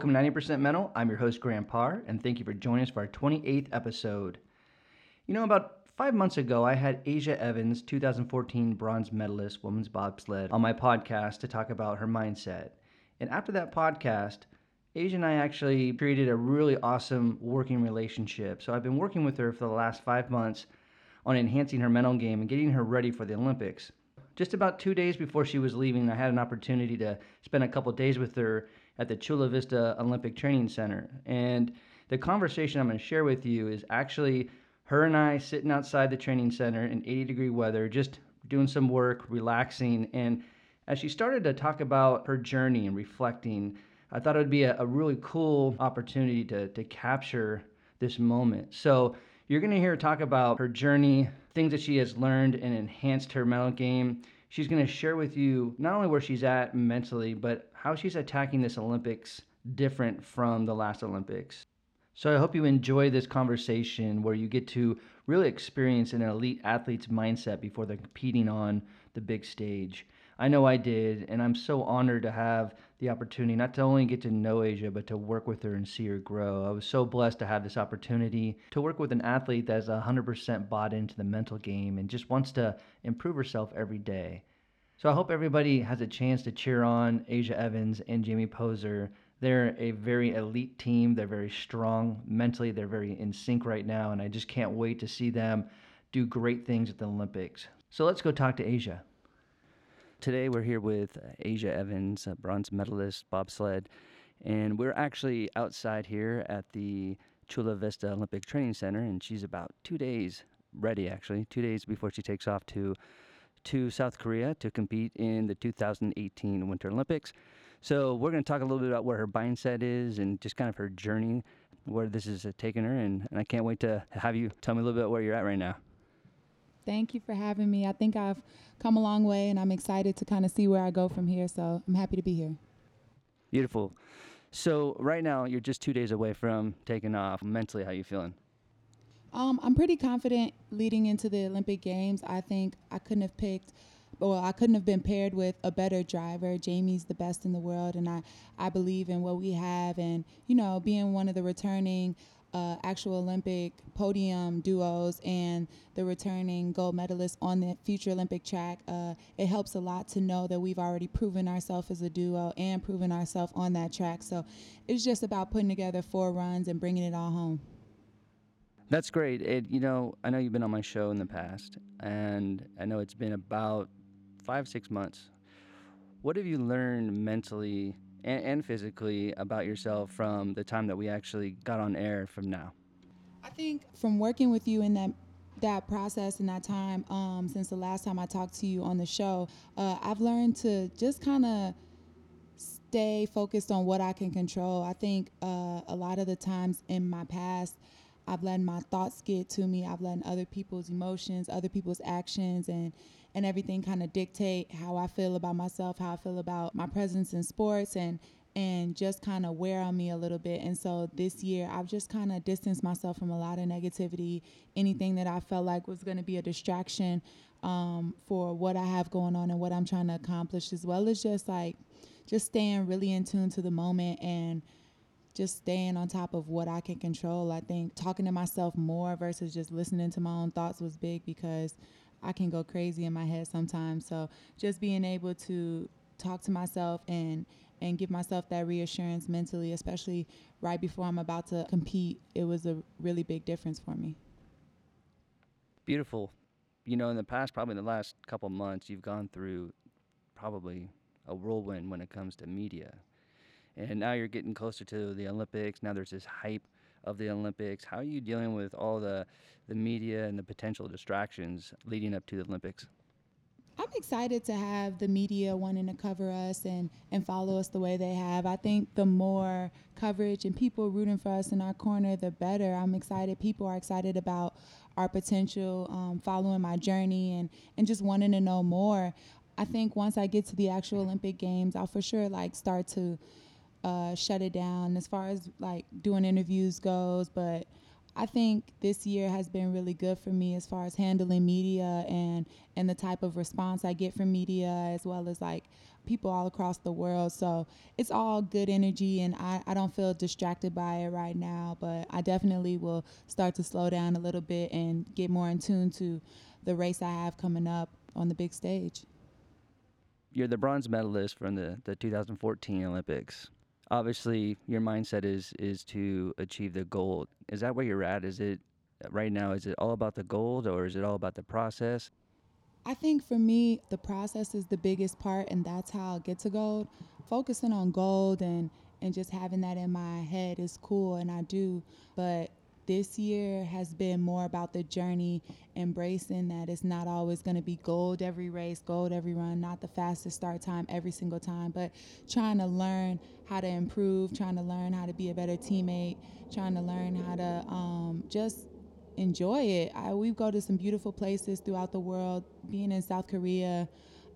Welcome to 90% Mental. I'm your host, Graham Parr, and thank you for joining us for our 28th episode. You know, about five months ago, I had Aja Evans, 2014 bronze medalist, women's bobsled, on my podcast to talk about her mindset. And after that podcast, Aja and I actually created a really awesome working relationship. So I've been working with her for the last five months on enhancing her mental game and getting her ready for the Olympics. Just about two days before she was leaving, I had an opportunity to spend a couple days with her at the Chula Vista Olympic Training Center. And the conversation I'm going to share with you is actually her and I sitting outside the training center in 80 degree weather, just doing some work, relaxing. And as she started to talk about her journey and reflecting, I thought it would be a, a really cool opportunity to, to capture this moment. So you're going to hear her talk about her journey, things that she has learned and enhanced her mental game. She's going to share with you not only where she's at mentally, but how she's attacking this Olympics different from the last Olympics. So I hope you enjoy this conversation where you get to really experience an elite athlete's mindset before they're competing on the big stage. I know I did, and I'm so honored to have the opportunity not to only get to know Aja, but to work with her and see her grow. I was so blessed to have this opportunity to work with an athlete that's 100% bought into the mental game and just wants to improve herself every day. So I hope everybody has a chance to cheer on Aja Evans and Jamie Poser. They're a very elite team. They're very strong mentally. They're very in sync right now, and I just can't wait to see them do great things at the Olympics. So let's go talk to Aja. Today we're here with Aja Evans, bronze medalist bobsled, and we're actually outside here at the Chula Vista Olympic Training Center, and she's about two days ready, actually, two days before she takes off to to South Korea to compete in the 2018 Winter Olympics. So we're going to talk a little bit about where her mindset is and just kind of her journey, where this is taking her, and, and I can't wait to have you tell me a little bit where you're at right now. Thank you for having me. I think I've come a long way and I'm excited to kind of see where I go from here. So I'm happy to be here. Beautiful. So right now you're just two days away from taking off. Mentally, how you feeling? Um, I'm pretty confident leading into the Olympic Games. I think I couldn't have picked, well, I couldn't have been paired with a better driver. Jamie's the best in the world, and I, I believe in what we have. And, you know, being one of the returning uh, actual Olympic podium duos and the returning gold medalists on the future Olympic track, uh, it helps a lot to know that we've already proven ourselves as a duo and proven ourselves on that track. So it's just about putting together four runs and bringing it all home. That's great. It, you know, I know you've been on my show in the past, and I know it's been about five, six months. What have you learned mentally and, and physically about yourself from the time that we actually got on air from now? I think from working with you in that that process and that time um, since the last time I talked to you on the show, uh, I've learned to just kind of stay focused on what I can control. I think uh, a lot of the times in my past, I've let my thoughts get to me. I've let other people's emotions, other people's actions, and and everything kind of dictate how I feel about myself, how I feel about my presence in sports and and just kind of wear on me a little bit. And so this year, I've just kind of distanced myself from a lot of negativity, anything that I felt like was going to be a distraction um, for what I have going on and what I'm trying to accomplish, as well as just like just staying really in tune to the moment and just staying on top of what I can control. I think talking to myself more versus just listening to my own thoughts was big because I can go crazy in my head sometimes. So just being able to talk to myself and and give myself that reassurance mentally, especially right before I'm about to compete, it was a really big difference for me. Beautiful. You know, in the past, probably in the last couple months, you've gone through probably a whirlwind when it comes to media. And now you're getting closer to the Olympics. Now there's this hype of the Olympics. How are you dealing with all the, the media and the potential distractions leading up to the Olympics? I'm excited to have the media wanting to cover us and, and follow us the way they have. I think the more coverage and people rooting for us in our corner, the better. I'm excited. People are excited about our potential, um, following my journey, and, and just wanting to know more. I think once I get to the actual Olympic Games, I'll for sure like start to uh, shut it down as far as like doing interviews goes. But I think this year has been really good for me as far as handling media and and the type of response I get from media as well as like people all across the world. So it's all good energy and I, I don't feel distracted by it right now, but I definitely will start to slow down a little bit and get more in tune to the race I have coming up on the big stage. You're the bronze medalist from the, the 2014 Olympics obviously your mindset is is to achieve the gold. Is that where you're at? Is it uh, right now? Is it all about the gold, or is it all about the process? I think for me, the process is the biggest part, and that's how I'll get to gold. Focusing on gold and and just having that in my head is cool, and I do. But this year has been more about the journey, embracing that it's not always going to be gold every race, gold every run, not the fastest start time every single time, but trying to learn how to improve, trying to learn how to be a better teammate, trying to learn how to um, just enjoy it. I, we go to some beautiful places throughout the world. Being in South Korea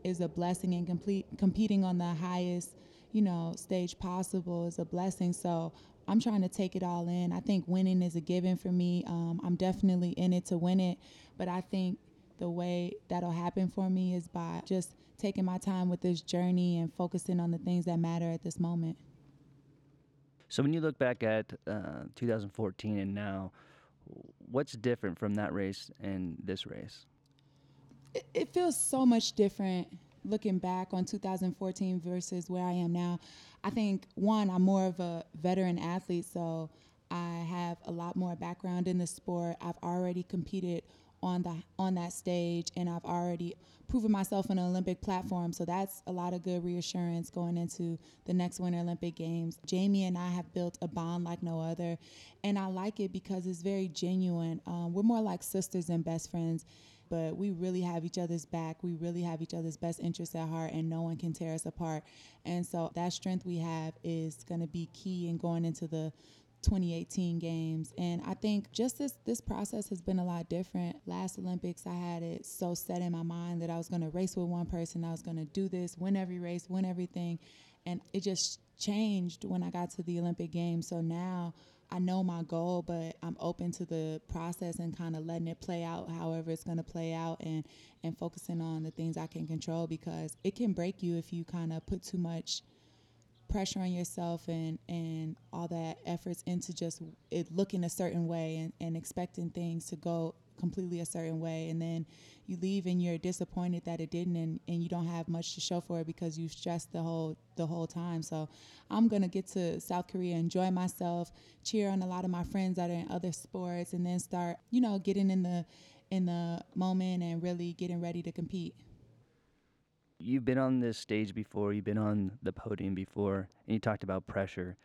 is a blessing, and complete competing on the highest, you know, stage possible is a blessing. So I'm trying to take it all in. I think winning is a given for me. Um, I'm definitely in it to win it, but I think the way that'll happen for me is by just taking my time with this journey and focusing on the things that matter at this moment. So when you look back at uh, 2014 and now, what's different from that race and this race? It, it feels so much different looking back on 2014 versus where I am now. I think one, I'm more of a veteran athlete, so I have a lot more background in the sport. I've already competed on the on that stage and I've already proven myself on an Olympic platform. So that's a lot of good reassurance going into the next Winter Olympic Games. Jamie and I have built a bond like no other, and I like it because it's very genuine. Um, we're more like sisters and best friends but we really have each other's back. We really have each other's best interests at heart, and no one can tear us apart. And so that strength we have is going to be key in going into the 2018 games and i think just this this process has been a lot different last olympics i had it so set in my mind that i was going to race with one person i was going to do this win every race win everything and it just changed when i got to the olympic games so now I know my goal, but I'm open to the process and kind of letting it play out however it's going to play out and and focusing on the things I can control because it can break you if you kind of put too much pressure on yourself and and all that efforts into just it looking a certain way and, and expecting things to go completely a certain way and then you leave and you're disappointed that it didn't and, and you don't have much to show for it because you stressed the whole the whole time. So i'm going to get to south korea enjoy myself cheer on a lot of my friends that are in other sports and then start you know getting in the in the moment and really getting ready to compete. You've been on this stage before you've been on the podium before and you talked about pressure.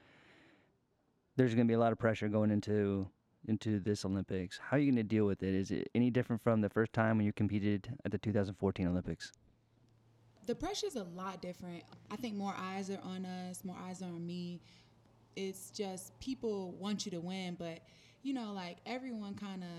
There's going to be a lot of pressure going into into this Olympics. How are you going to deal with it? Is it any different from the first time when you competed at the 2014 Olympics? The pressure is a lot different. I think more eyes are on us, more eyes are on me. It's just people want you to win, but you know, like everyone kind of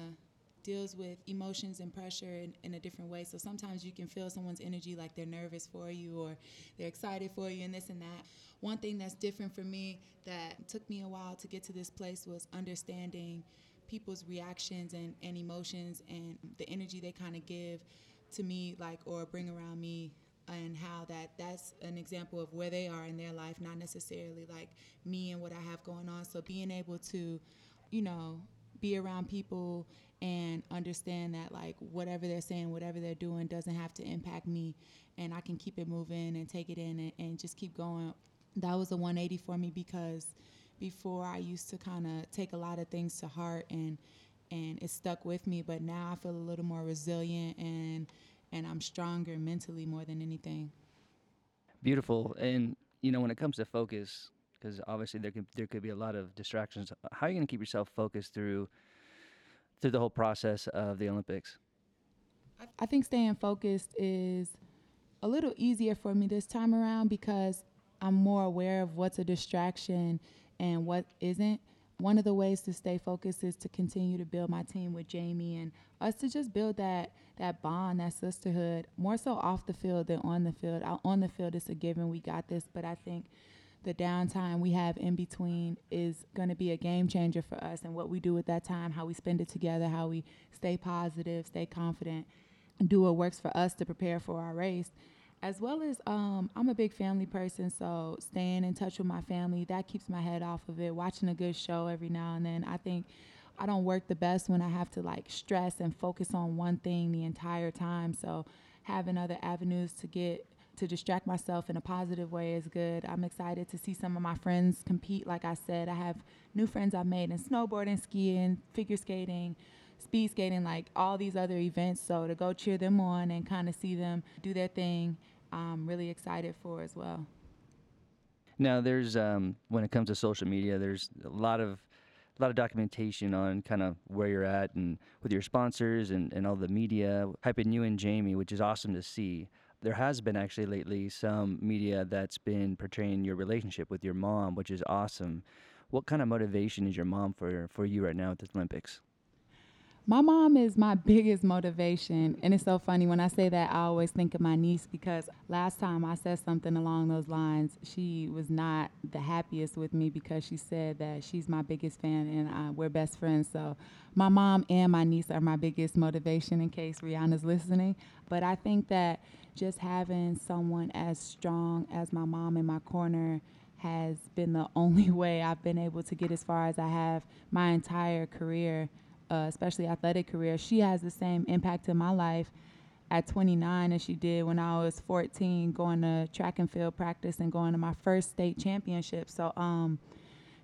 deals with emotions and pressure in, in, a different way. So sometimes you can feel someone's energy like they're nervous for you or they're excited for you and this and that. One thing that's different for me that took me a while to get to this place was understanding people's reactions and, and emotions and the energy they kind of give to me like or bring around me and how that that's an example of where they are in their life not necessarily like me and what I have going on so being able to you know be around people and understand that like whatever they're saying whatever they're doing doesn't have to impact me and i can keep it moving and take it in and, and just keep going. That was a 180 for me because before i used to kind of take a lot of things to heart and and it stuck with me but now i feel a little more resilient and and i'm stronger mentally more than anything. Beautiful and you know when it comes to focus because obviously there could there could be a lot of distractions how are you going to keep yourself focused through through the whole process of the Olympics? I think staying focused is a little easier for me this time around because I'm more aware of what's a distraction and what isn't. One of the ways to stay focused is to continue to build my team with Jamie and us to just build that that bond, that sisterhood, more so off the field than on the field. On the field, it's a given. We got this, but I think the downtime we have in between is going to be a game changer for us and what we do with that time, how we spend it together, how we stay positive, stay confident, do what works for us to prepare for our race. As well as, um, I'm a big family person, so staying in touch with my family, that keeps my head off of it. Watching a good show every now and then. I think I don't work the best when I have to like stress and focus on one thing the entire time. So having other avenues to get to distract myself in a positive way is good. I'm excited to see some of my friends compete. Like I said, I have new friends I've made in snowboarding, skiing, figure skating, speed skating, like all these other events. So to go cheer them on and kind of see them do their thing, I'm really excited for as well. Now, there's um, when it comes to social media, there's a lot of a lot of documentation on kind of where you're at and with your sponsors and, and all the media hyping you and Jamie, which is awesome to see. There has been actually lately some media that's been portraying your relationship with your mom, which is awesome. What kind of motivation is your mom for for you right now at the Olympics? My mom is my biggest motivation. And it's so funny when I say that, I always think of my niece because last time I said something along those lines, she was not the happiest with me because she said that she's my biggest fan and uh, we're best friends. So my mom and my niece are my biggest motivation in case Rihanna's listening. But I think that just having someone as strong as my mom in my corner has been the only way I've been able to get as far as I have my entire career uh, especially athletic career, she has the same impact in my life at 29 as she did when I was 14, going to track and field practice and going to my first state championship. So, um,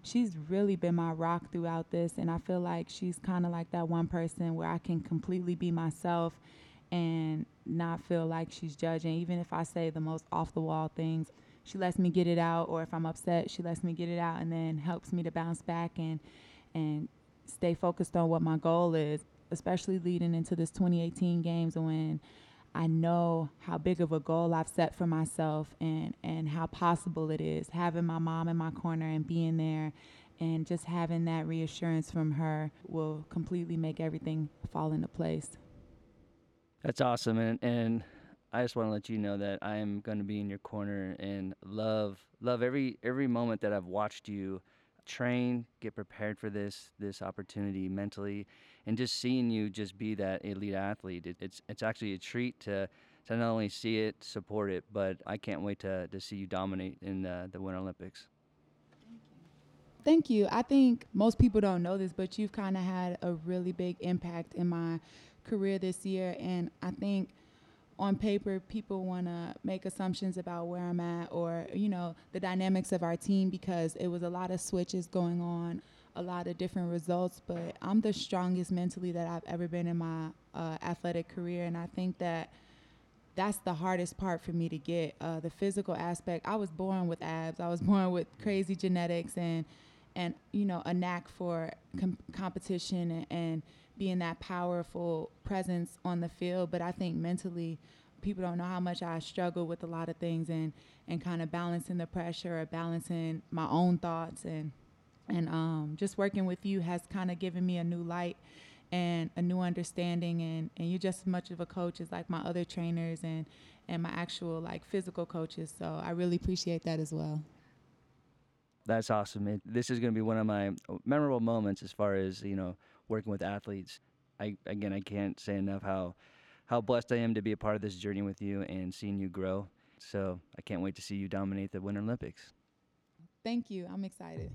she's really been my rock throughout this, and I feel like she's kind of like that one person where I can completely be myself and not feel like she's judging, even if I say the most off the wall things. She lets me get it out, or if I'm upset, she lets me get it out, and then helps me to bounce back and and stay focused on what my goal is, especially leading into this 2018 games when I know how big of a goal I've set for myself and, and how possible it is. Having my mom in my corner and being there and just having that reassurance from her will completely make everything fall into place. That's awesome. And, and I just want to let you know that I am going to be in your corner and love love every every moment that I've watched you train, get prepared for this this opportunity mentally, and just seeing you just be that elite athlete, it, it's it's actually a treat to to not only see it, support it, but I can't wait to to see you dominate in the, the Winter Olympics. Thank you. I think most people don't know this, but you've kind of had a really big impact in my career this year, and I think on paper people want to make assumptions about where I'm at or you know the dynamics of our team because it was a lot of switches going on, a lot of different results. But I'm the strongest mentally that I've ever been in my uh, athletic career, and I think that that's the hardest part for me to get. Uh, the physical aspect. I was born with abs. I was born with crazy genetics and and you know a knack for com- competition and, and being that powerful presence on the field. But I think mentally, people don't know how much I struggle with a lot of things and and kind of balancing the pressure or balancing my own thoughts and and um, just working with you has kind of given me a new light and a new understanding and and you're just as much of a coach as like my other trainers and and my actual like physical coaches so i really appreciate that as well that's awesome it, this is going to be one of my memorable moments as far as you know working with athletes. I again, I can't say enough how how blessed I am to be a part of this journey with you and seeing you grow. So I can't wait to see you dominate the Winter Olympics. Thank you. I'm excited.